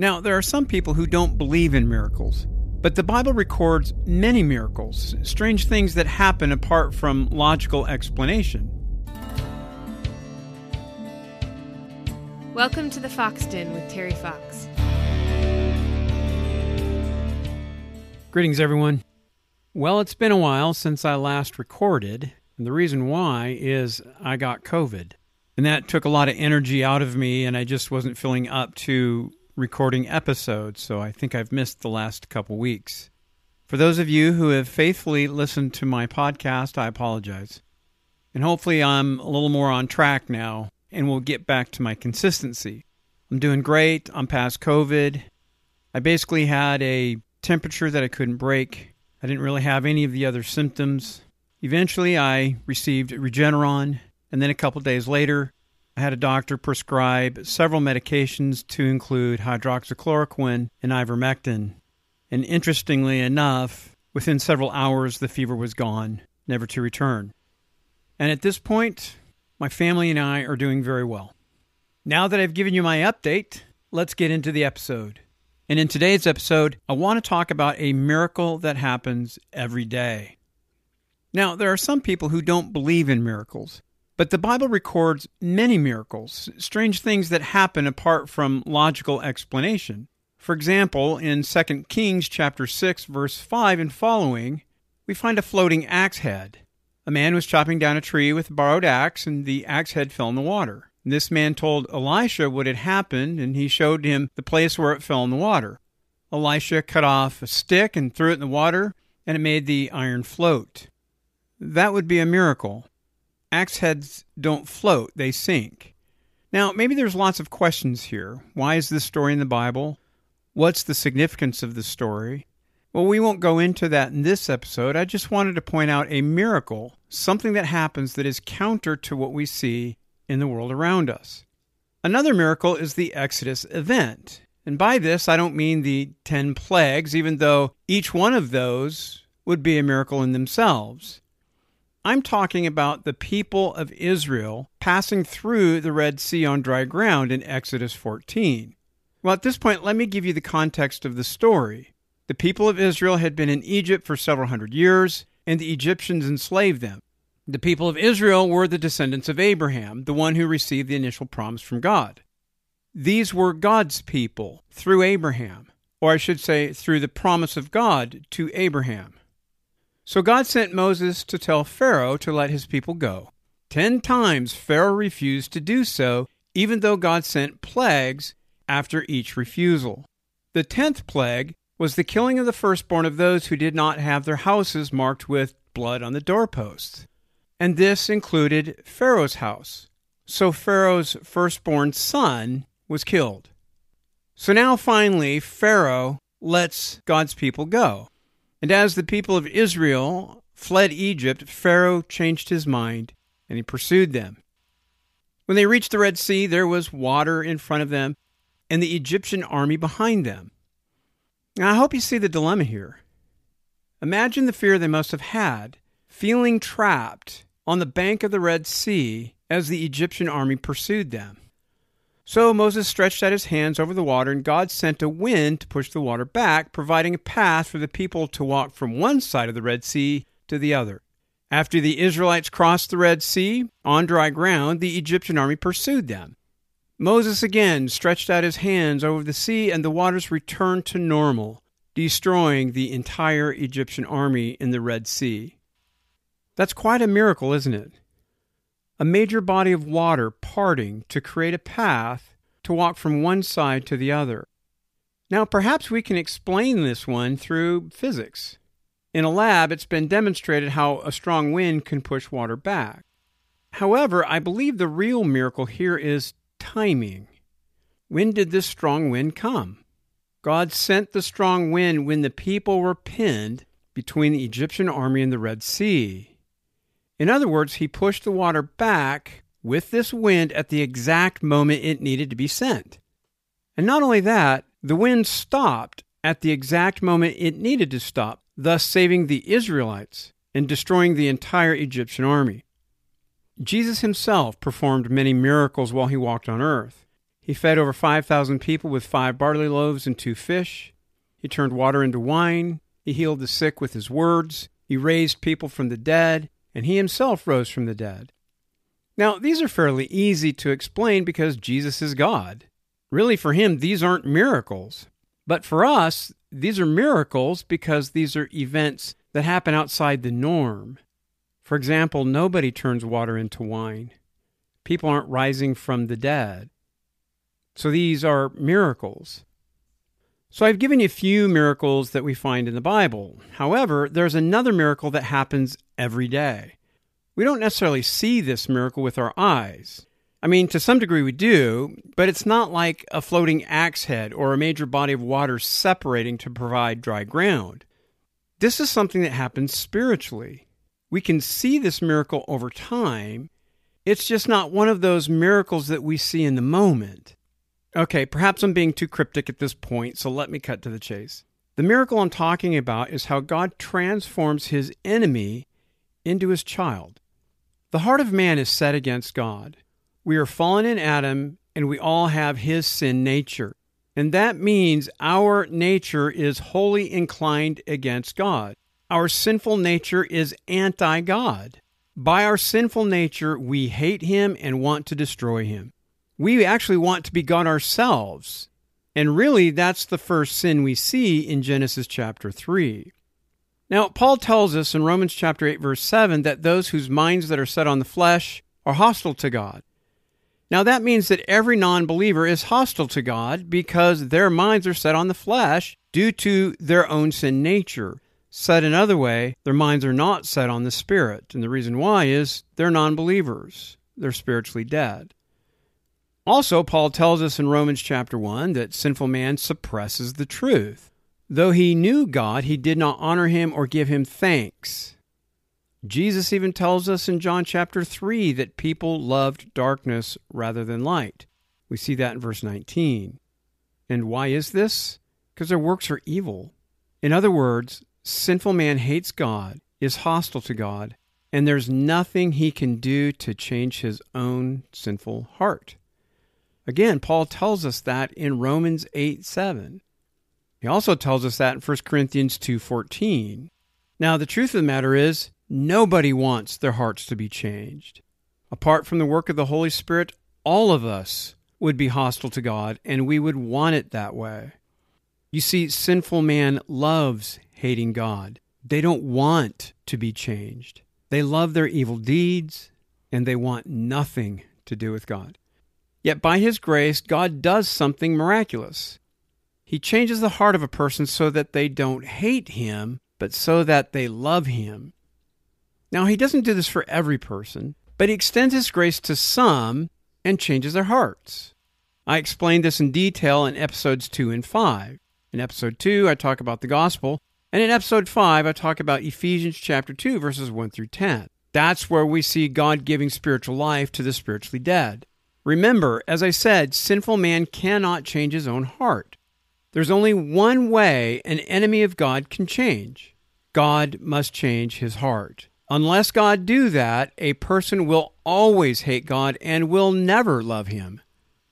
Now, there are some people who don't believe in miracles, but the Bible records many miracles, strange things that happen apart from logical explanation. Welcome to the Fox Den with Terry Fox. Greetings, everyone. Well, it's been a while since I last recorded, and the reason why is I got COVID. And that took a lot of energy out of me, and I just wasn't feeling up to recording episodes, so I think I've missed the last couple weeks. For those of you who have faithfully listened to my podcast, I apologize. And hopefully, I'm a little more on track now and we'll get back to my consistency. I'm doing great. I'm past COVID. I basically had a temperature that I couldn't break. I didn't really have any of the other symptoms. Eventually, I received Regeneron, and then a couple days later, I had a doctor prescribe several medications to include hydroxychloroquine and ivermectin. And interestingly enough, within several hours, the fever was gone, never to return. And at this point, my family and I are doing very well. Now that I've given you my update, let's get into the episode. And in today's episode, I want to talk about a miracle that happens every day. Now, there are some people who don't believe in miracles, but the Bible records many miracles, strange things that happen apart from logical explanation. For example, in 2 Kings chapter 6 verse 5 and following, we find a floating axe head. A man was chopping down a tree with a borrowed axe and the axe head fell in the water. This man told Elisha what had happened and he showed him the place where it fell in the water. Elisha cut off a stick and threw it in the water and it made the iron float. That would be a miracle axe heads don't float, they sink. Now, maybe there's lots of questions here. Why is this story in the Bible? What's the significance of the story? Well, we won't go into that in this episode. I just wanted to point out a miracle, something that happens that is counter to what we see in the world around us. Another miracle is the Exodus event. And by this, I don't mean the 10 plagues, even though each one of those would be a miracle in themselves. I'm talking about the people of Israel passing through the Red Sea on dry ground in Exodus 14. Well, at this point, let me give you the context of the story. The people of Israel had been in Egypt for several hundred years, and the Egyptians enslaved them. The people of Israel were the descendants of Abraham, the one who received the initial promise from God. These were God's people through Abraham, or I should say, through the promise of God to Abraham. So God sent Moses to tell Pharaoh to let his people go. Ten times Pharaoh refused to do so, even though God sent plagues after each refusal. The tenth plague was the killing of the firstborn of those who did not have their houses marked with blood on the doorposts. And this included Pharaoh's house. So Pharaoh's firstborn son was killed. So now finally, Pharaoh lets God's people go. And as the people of Israel fled Egypt, Pharaoh changed his mind and he pursued them. When they reached the Red Sea, there was water in front of them and the Egyptian army behind them. Now, I hope you see the dilemma here. Imagine the fear they must have had, feeling trapped on the bank of the Red Sea as the Egyptian army pursued them. So Moses stretched out his hands over the water, and God sent a wind to push the water back, providing a path for the people to walk from one side of the Red Sea to the other. After the Israelites crossed the Red Sea on dry ground, the Egyptian army pursued them. Moses again stretched out his hands over the sea, and the waters returned to normal, destroying the entire Egyptian army in the Red Sea. That's quite a miracle, isn't it? A major body of water parting to create a path to walk from one side to the other. Now, perhaps we can explain this one through physics. In a lab, it's been demonstrated how a strong wind can push water back. However, I believe the real miracle here is timing. When did this strong wind come? God sent the strong wind when the people were pinned between the Egyptian army and the Red Sea. In other words, he pushed the water back with this wind at the exact moment it needed to be sent. And not only that, the wind stopped at the exact moment it needed to stop, thus saving the Israelites and destroying the entire Egyptian army. Jesus himself performed many miracles while he walked on earth. He fed over 5,000 people with five barley loaves and two fish. He turned water into wine. He healed the sick with his words. He raised people from the dead, and he himself rose from the dead. Now, these are fairly easy to explain because Jesus is God. Really, for him, these aren't miracles. But for us, these are miracles because these are events that happen outside the norm. For example, nobody turns water into wine. People aren't rising from the dead. So these are miracles. So I've given you a few miracles that we find in the Bible. However, there's another miracle that happens every day. We don't necessarily see this miracle with our eyes. I mean, to some degree we do, but it's not like a floating axe head or a major body of water separating to provide dry ground. This is something that happens spiritually. We can see this miracle over time. It's just not one of those miracles that we see in the moment. Okay, perhaps I'm being too cryptic at this point, so let me cut to the chase. The miracle I'm talking about is how God transforms his enemy into his child. The heart of man is set against God. We are fallen in Adam, and we all have his sin nature. And that means our nature is wholly inclined against God. Our sinful nature is anti God. By our sinful nature, we hate him and want to destroy him we actually want to be God ourselves. And really, that's the first sin we see in Genesis chapter 3. Now, Paul tells us in Romans chapter 8, verse 7, that those whose minds that are set on the flesh are hostile to God. Now, that means that every non believer is hostile to God because their minds are set on the flesh due to their own sin nature. Said another way, their minds are not set on the Spirit. And the reason why is they're non believers, they're spiritually dead. Also, Paul tells us in Romans chapter 1 that sinful man suppresses the truth. Though he knew God, he did not honor him or give him thanks. Jesus even tells us in John chapter 3 that people loved darkness rather than light. We see that in verse 19. And why is this? Because their works are evil. In other words, sinful man hates God, is hostile to God, and there's nothing he can do to change his own sinful heart. Again, Paul tells us that in Romans 8 7. He also tells us that in 1 Corinthians 2:14. Now, the truth of the matter is, nobody wants their hearts to be changed. Apart from the work of the Holy Spirit, all of us would be hostile to God, and we would want it that way. You see, sinful man loves hating God. They don't want to be changed. They love their evil deeds, and they want nothing to do with God. Yet by His grace, God does something miraculous. He changes the heart of a person so that they don't hate Him, but so that they love Him. Now, He doesn't do this for every person, but He extends His grace to some and changes their hearts. I explained this in detail in episodes 2 and 5. In episode 2, I talk about the gospel, and in episode 5, I talk about Ephesians chapter 2, verses 1 through 10. That's where we see God giving spiritual life to the spiritually dead. Remember, as I said, sinful man cannot change his own heart. There's only one way an enemy of God can change God must change his heart. Unless God do that, a person will always hate God and will never love him.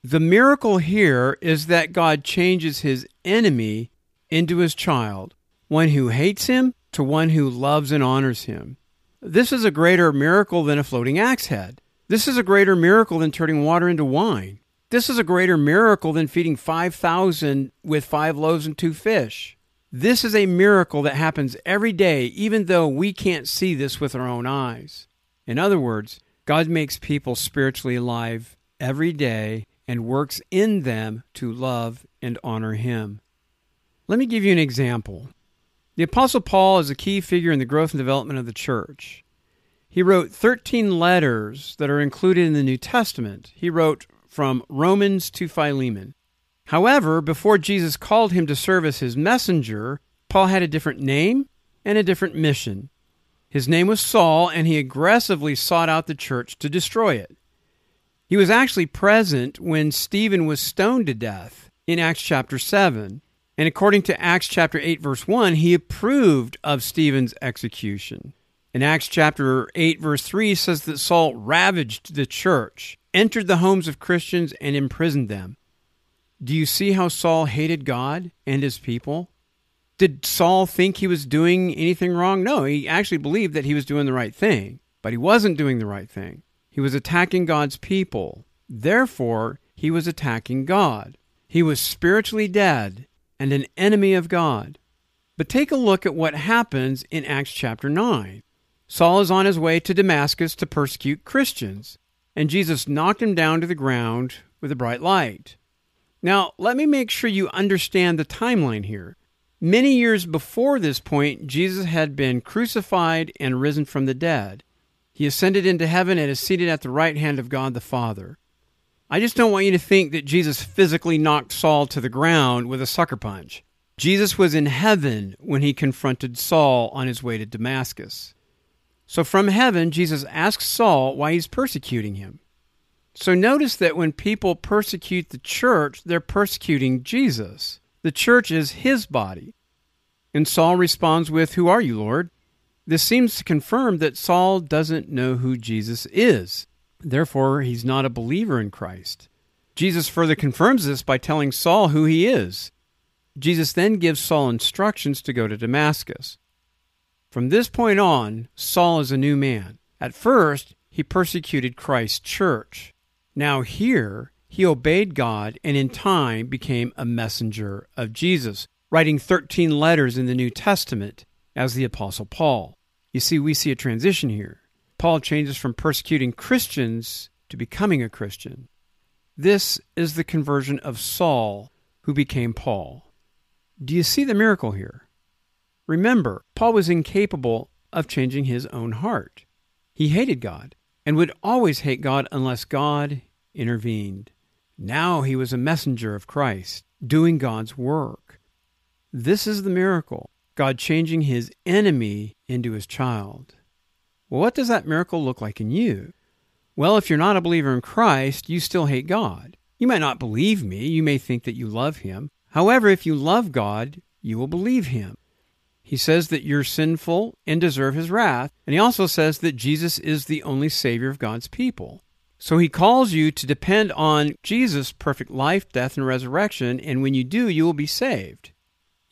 The miracle here is that God changes his enemy into his child, one who hates him to one who loves and honors him. This is a greater miracle than a floating axe head. This is a greater miracle than turning water into wine. This is a greater miracle than feeding 5,000 with five loaves and two fish. This is a miracle that happens every day, even though we can't see this with our own eyes. In other words, God makes people spiritually alive every day and works in them to love and honor Him. Let me give you an example. The Apostle Paul is a key figure in the growth and development of the church. He wrote 13 letters that are included in the New Testament. He wrote from Romans to Philemon. However, before Jesus called him to serve as his messenger, Paul had a different name and a different mission. His name was Saul, and he aggressively sought out the church to destroy it. He was actually present when Stephen was stoned to death in Acts chapter 7. And according to Acts chapter 8, verse 1, he approved of Stephen's execution. In Acts chapter 8, verse 3 says that Saul ravaged the church, entered the homes of Christians, and imprisoned them. Do you see how Saul hated God and his people? Did Saul think he was doing anything wrong? No, he actually believed that he was doing the right thing, but he wasn't doing the right thing. He was attacking God's people. Therefore, he was attacking God. He was spiritually dead and an enemy of God. But take a look at what happens in Acts chapter 9. Saul is on his way to Damascus to persecute Christians, and Jesus knocked him down to the ground with a bright light. Now, let me make sure you understand the timeline here. Many years before this point, Jesus had been crucified and risen from the dead. He ascended into heaven and is seated at the right hand of God the Father. I just don't want you to think that Jesus physically knocked Saul to the ground with a sucker punch. Jesus was in heaven when he confronted Saul on his way to Damascus. So from heaven, Jesus asks Saul why he's persecuting him. So notice that when people persecute the church, they're persecuting Jesus. The church is his body. And Saul responds with, Who are you, Lord? This seems to confirm that Saul doesn't know who Jesus is. Therefore, he's not a believer in Christ. Jesus further confirms this by telling Saul who he is. Jesus then gives Saul instructions to go to Damascus. From this point on, Saul is a new man. At first, he persecuted Christ's church. Now, here, he obeyed God and in time became a messenger of Jesus, writing 13 letters in the New Testament as the Apostle Paul. You see, we see a transition here. Paul changes from persecuting Christians to becoming a Christian. This is the conversion of Saul, who became Paul. Do you see the miracle here? Remember, Paul was incapable of changing his own heart. He hated God and would always hate God unless God intervened. Now he was a messenger of Christ, doing God's work. This is the miracle God changing his enemy into his child. Well, what does that miracle look like in you? Well, if you're not a believer in Christ, you still hate God. You might not believe me, you may think that you love him. However, if you love God, you will believe him. He says that you're sinful and deserve his wrath, and he also says that Jesus is the only Savior of God's people. So he calls you to depend on Jesus' perfect life, death, and resurrection, and when you do, you will be saved.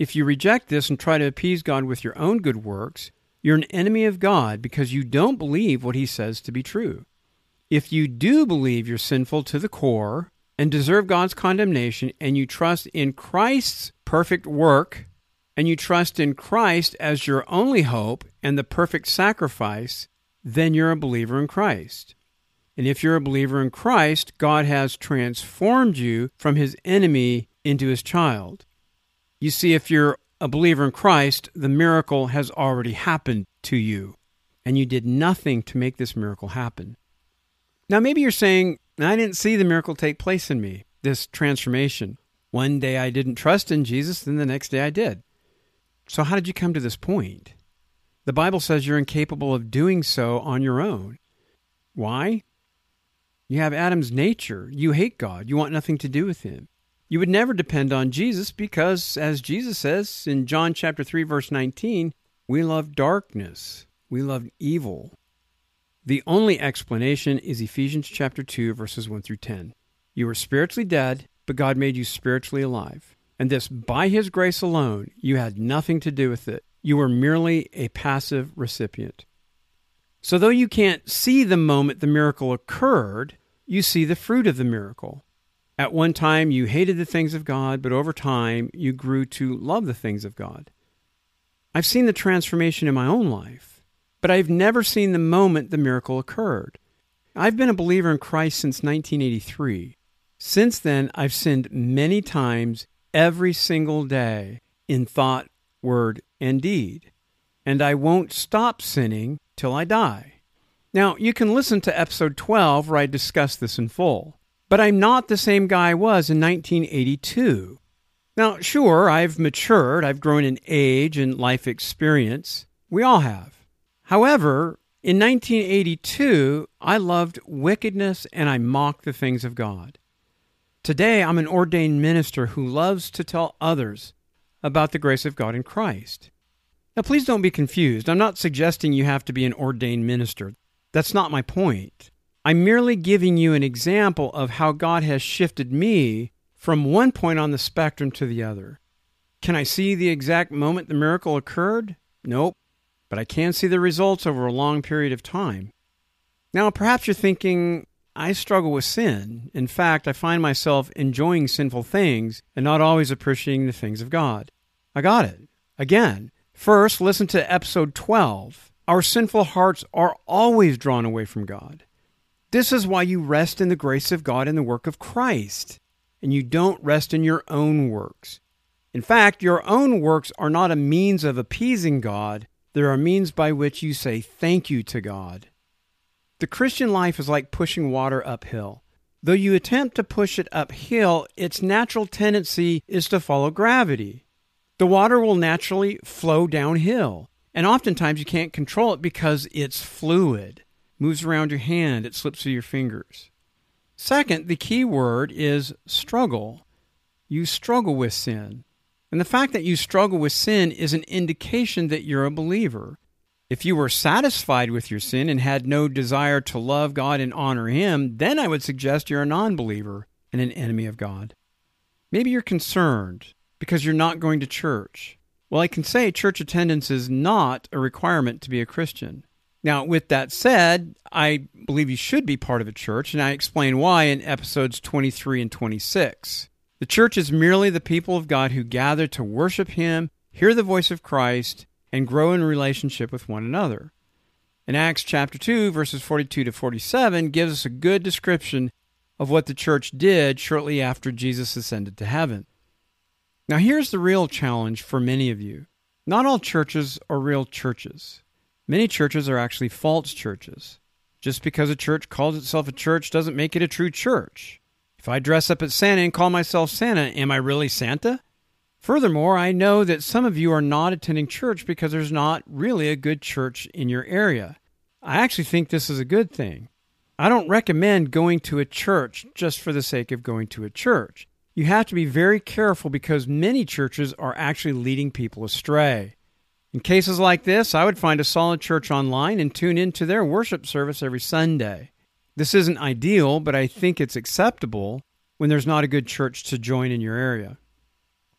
If you reject this and try to appease God with your own good works, you're an enemy of God because you don't believe what he says to be true. If you do believe you're sinful to the core and deserve God's condemnation, and you trust in Christ's perfect work, and you trust in Christ as your only hope and the perfect sacrifice, then you're a believer in Christ. And if you're a believer in Christ, God has transformed you from his enemy into his child. You see, if you're a believer in Christ, the miracle has already happened to you, and you did nothing to make this miracle happen. Now, maybe you're saying, I didn't see the miracle take place in me, this transformation. One day I didn't trust in Jesus, then the next day I did. So, how did you come to this point? The Bible says you're incapable of doing so on your own. Why? You have Adam's nature. You hate God. You want nothing to do with him. You would never depend on Jesus because, as Jesus says in John chapter 3, verse 19, we love darkness. We love evil. The only explanation is Ephesians chapter 2, verses 1 through 10. You were spiritually dead, but God made you spiritually alive. And this by His grace alone. You had nothing to do with it. You were merely a passive recipient. So, though you can't see the moment the miracle occurred, you see the fruit of the miracle. At one time, you hated the things of God, but over time, you grew to love the things of God. I've seen the transformation in my own life, but I've never seen the moment the miracle occurred. I've been a believer in Christ since 1983. Since then, I've sinned many times every single day in thought, word, and deed. And I won't stop sinning till I die. Now, you can listen to episode 12 where I discuss this in full. But I'm not the same guy I was in 1982. Now, sure, I've matured, I've grown in age and life experience. We all have. However, in 1982, I loved wickedness and I mocked the things of God. Today, I'm an ordained minister who loves to tell others about the grace of God in Christ. Now, please don't be confused. I'm not suggesting you have to be an ordained minister. That's not my point. I'm merely giving you an example of how God has shifted me from one point on the spectrum to the other. Can I see the exact moment the miracle occurred? Nope, but I can see the results over a long period of time. Now, perhaps you're thinking, I struggle with sin. In fact, I find myself enjoying sinful things and not always appreciating the things of God. I got it. Again, first, listen to episode 12. Our sinful hearts are always drawn away from God. This is why you rest in the grace of God and the work of Christ, and you don't rest in your own works. In fact, your own works are not a means of appeasing God, they're a means by which you say thank you to God. The Christian life is like pushing water uphill. Though you attempt to push it uphill, its natural tendency is to follow gravity. The water will naturally flow downhill, and oftentimes you can't control it because it's fluid. Moves around your hand, it slips through your fingers. Second, the key word is struggle. You struggle with sin. And the fact that you struggle with sin is an indication that you're a believer. If you were satisfied with your sin and had no desire to love God and honor Him, then I would suggest you're a non believer and an enemy of God. Maybe you're concerned because you're not going to church. Well, I can say church attendance is not a requirement to be a Christian. Now, with that said, I believe you should be part of a church, and I explain why in episodes 23 and 26. The church is merely the people of God who gather to worship Him, hear the voice of Christ, and grow in relationship with one another. In Acts chapter 2, verses 42 to 47, gives us a good description of what the church did shortly after Jesus ascended to heaven. Now, here's the real challenge for many of you. Not all churches are real churches. Many churches are actually false churches. Just because a church calls itself a church doesn't make it a true church. If I dress up as Santa and call myself Santa, am I really Santa? Furthermore, I know that some of you are not attending church because there's not really a good church in your area. I actually think this is a good thing. I don't recommend going to a church just for the sake of going to a church. You have to be very careful because many churches are actually leading people astray. In cases like this, I would find a solid church online and tune into their worship service every Sunday. This isn't ideal, but I think it's acceptable when there's not a good church to join in your area.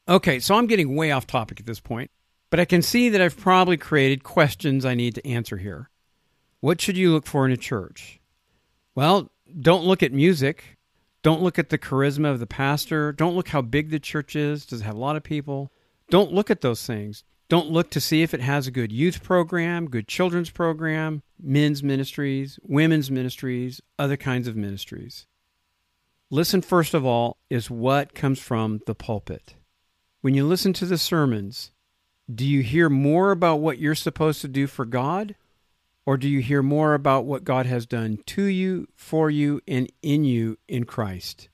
Okay, so I'm getting way off topic at this point, but I can see that I've probably created questions I need to answer here. What should you look for in a church? Well, don't look at music. Don't look at the charisma of the pastor. Don't look how big the church is. Does it have a lot of people? Don't look at those things. Don't look to see if it has a good youth program, good children's program, men's ministries, women's ministries, other kinds of ministries. Listen, first of all, is what comes from the pulpit. When you listen to the sermons, do you hear more about what you're supposed to do for God? Or do you hear more about what God has done to you, for you, and in you in Christ?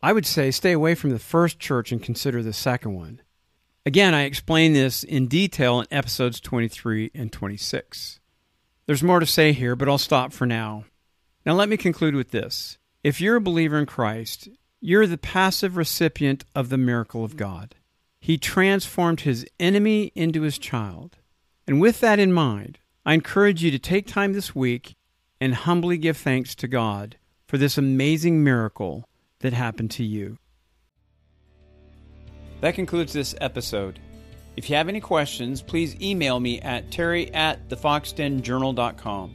I would say stay away from the first church and consider the second one. Again, I explain this in detail in episodes 23 and 26. There's more to say here, but I'll stop for now. Now, let me conclude with this. If you're a believer in Christ, you're the passive recipient of the miracle of God. He transformed his enemy into his child. And with that in mind, I encourage you to take time this week and humbly give thanks to God for this amazing miracle that happened to you. That concludes this episode. If you have any questions, please email me at terry at thefoxdenjournal.com.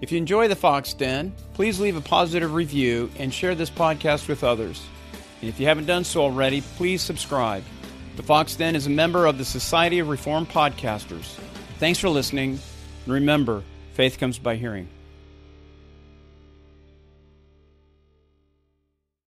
If you enjoy the Fox Den, please leave a positive review and share this podcast with others. And if you haven't done so already, please subscribe. The Fox Den is a member of the Society of Reformed Podcasters. Thanks for listening, and remember, faith comes by hearing.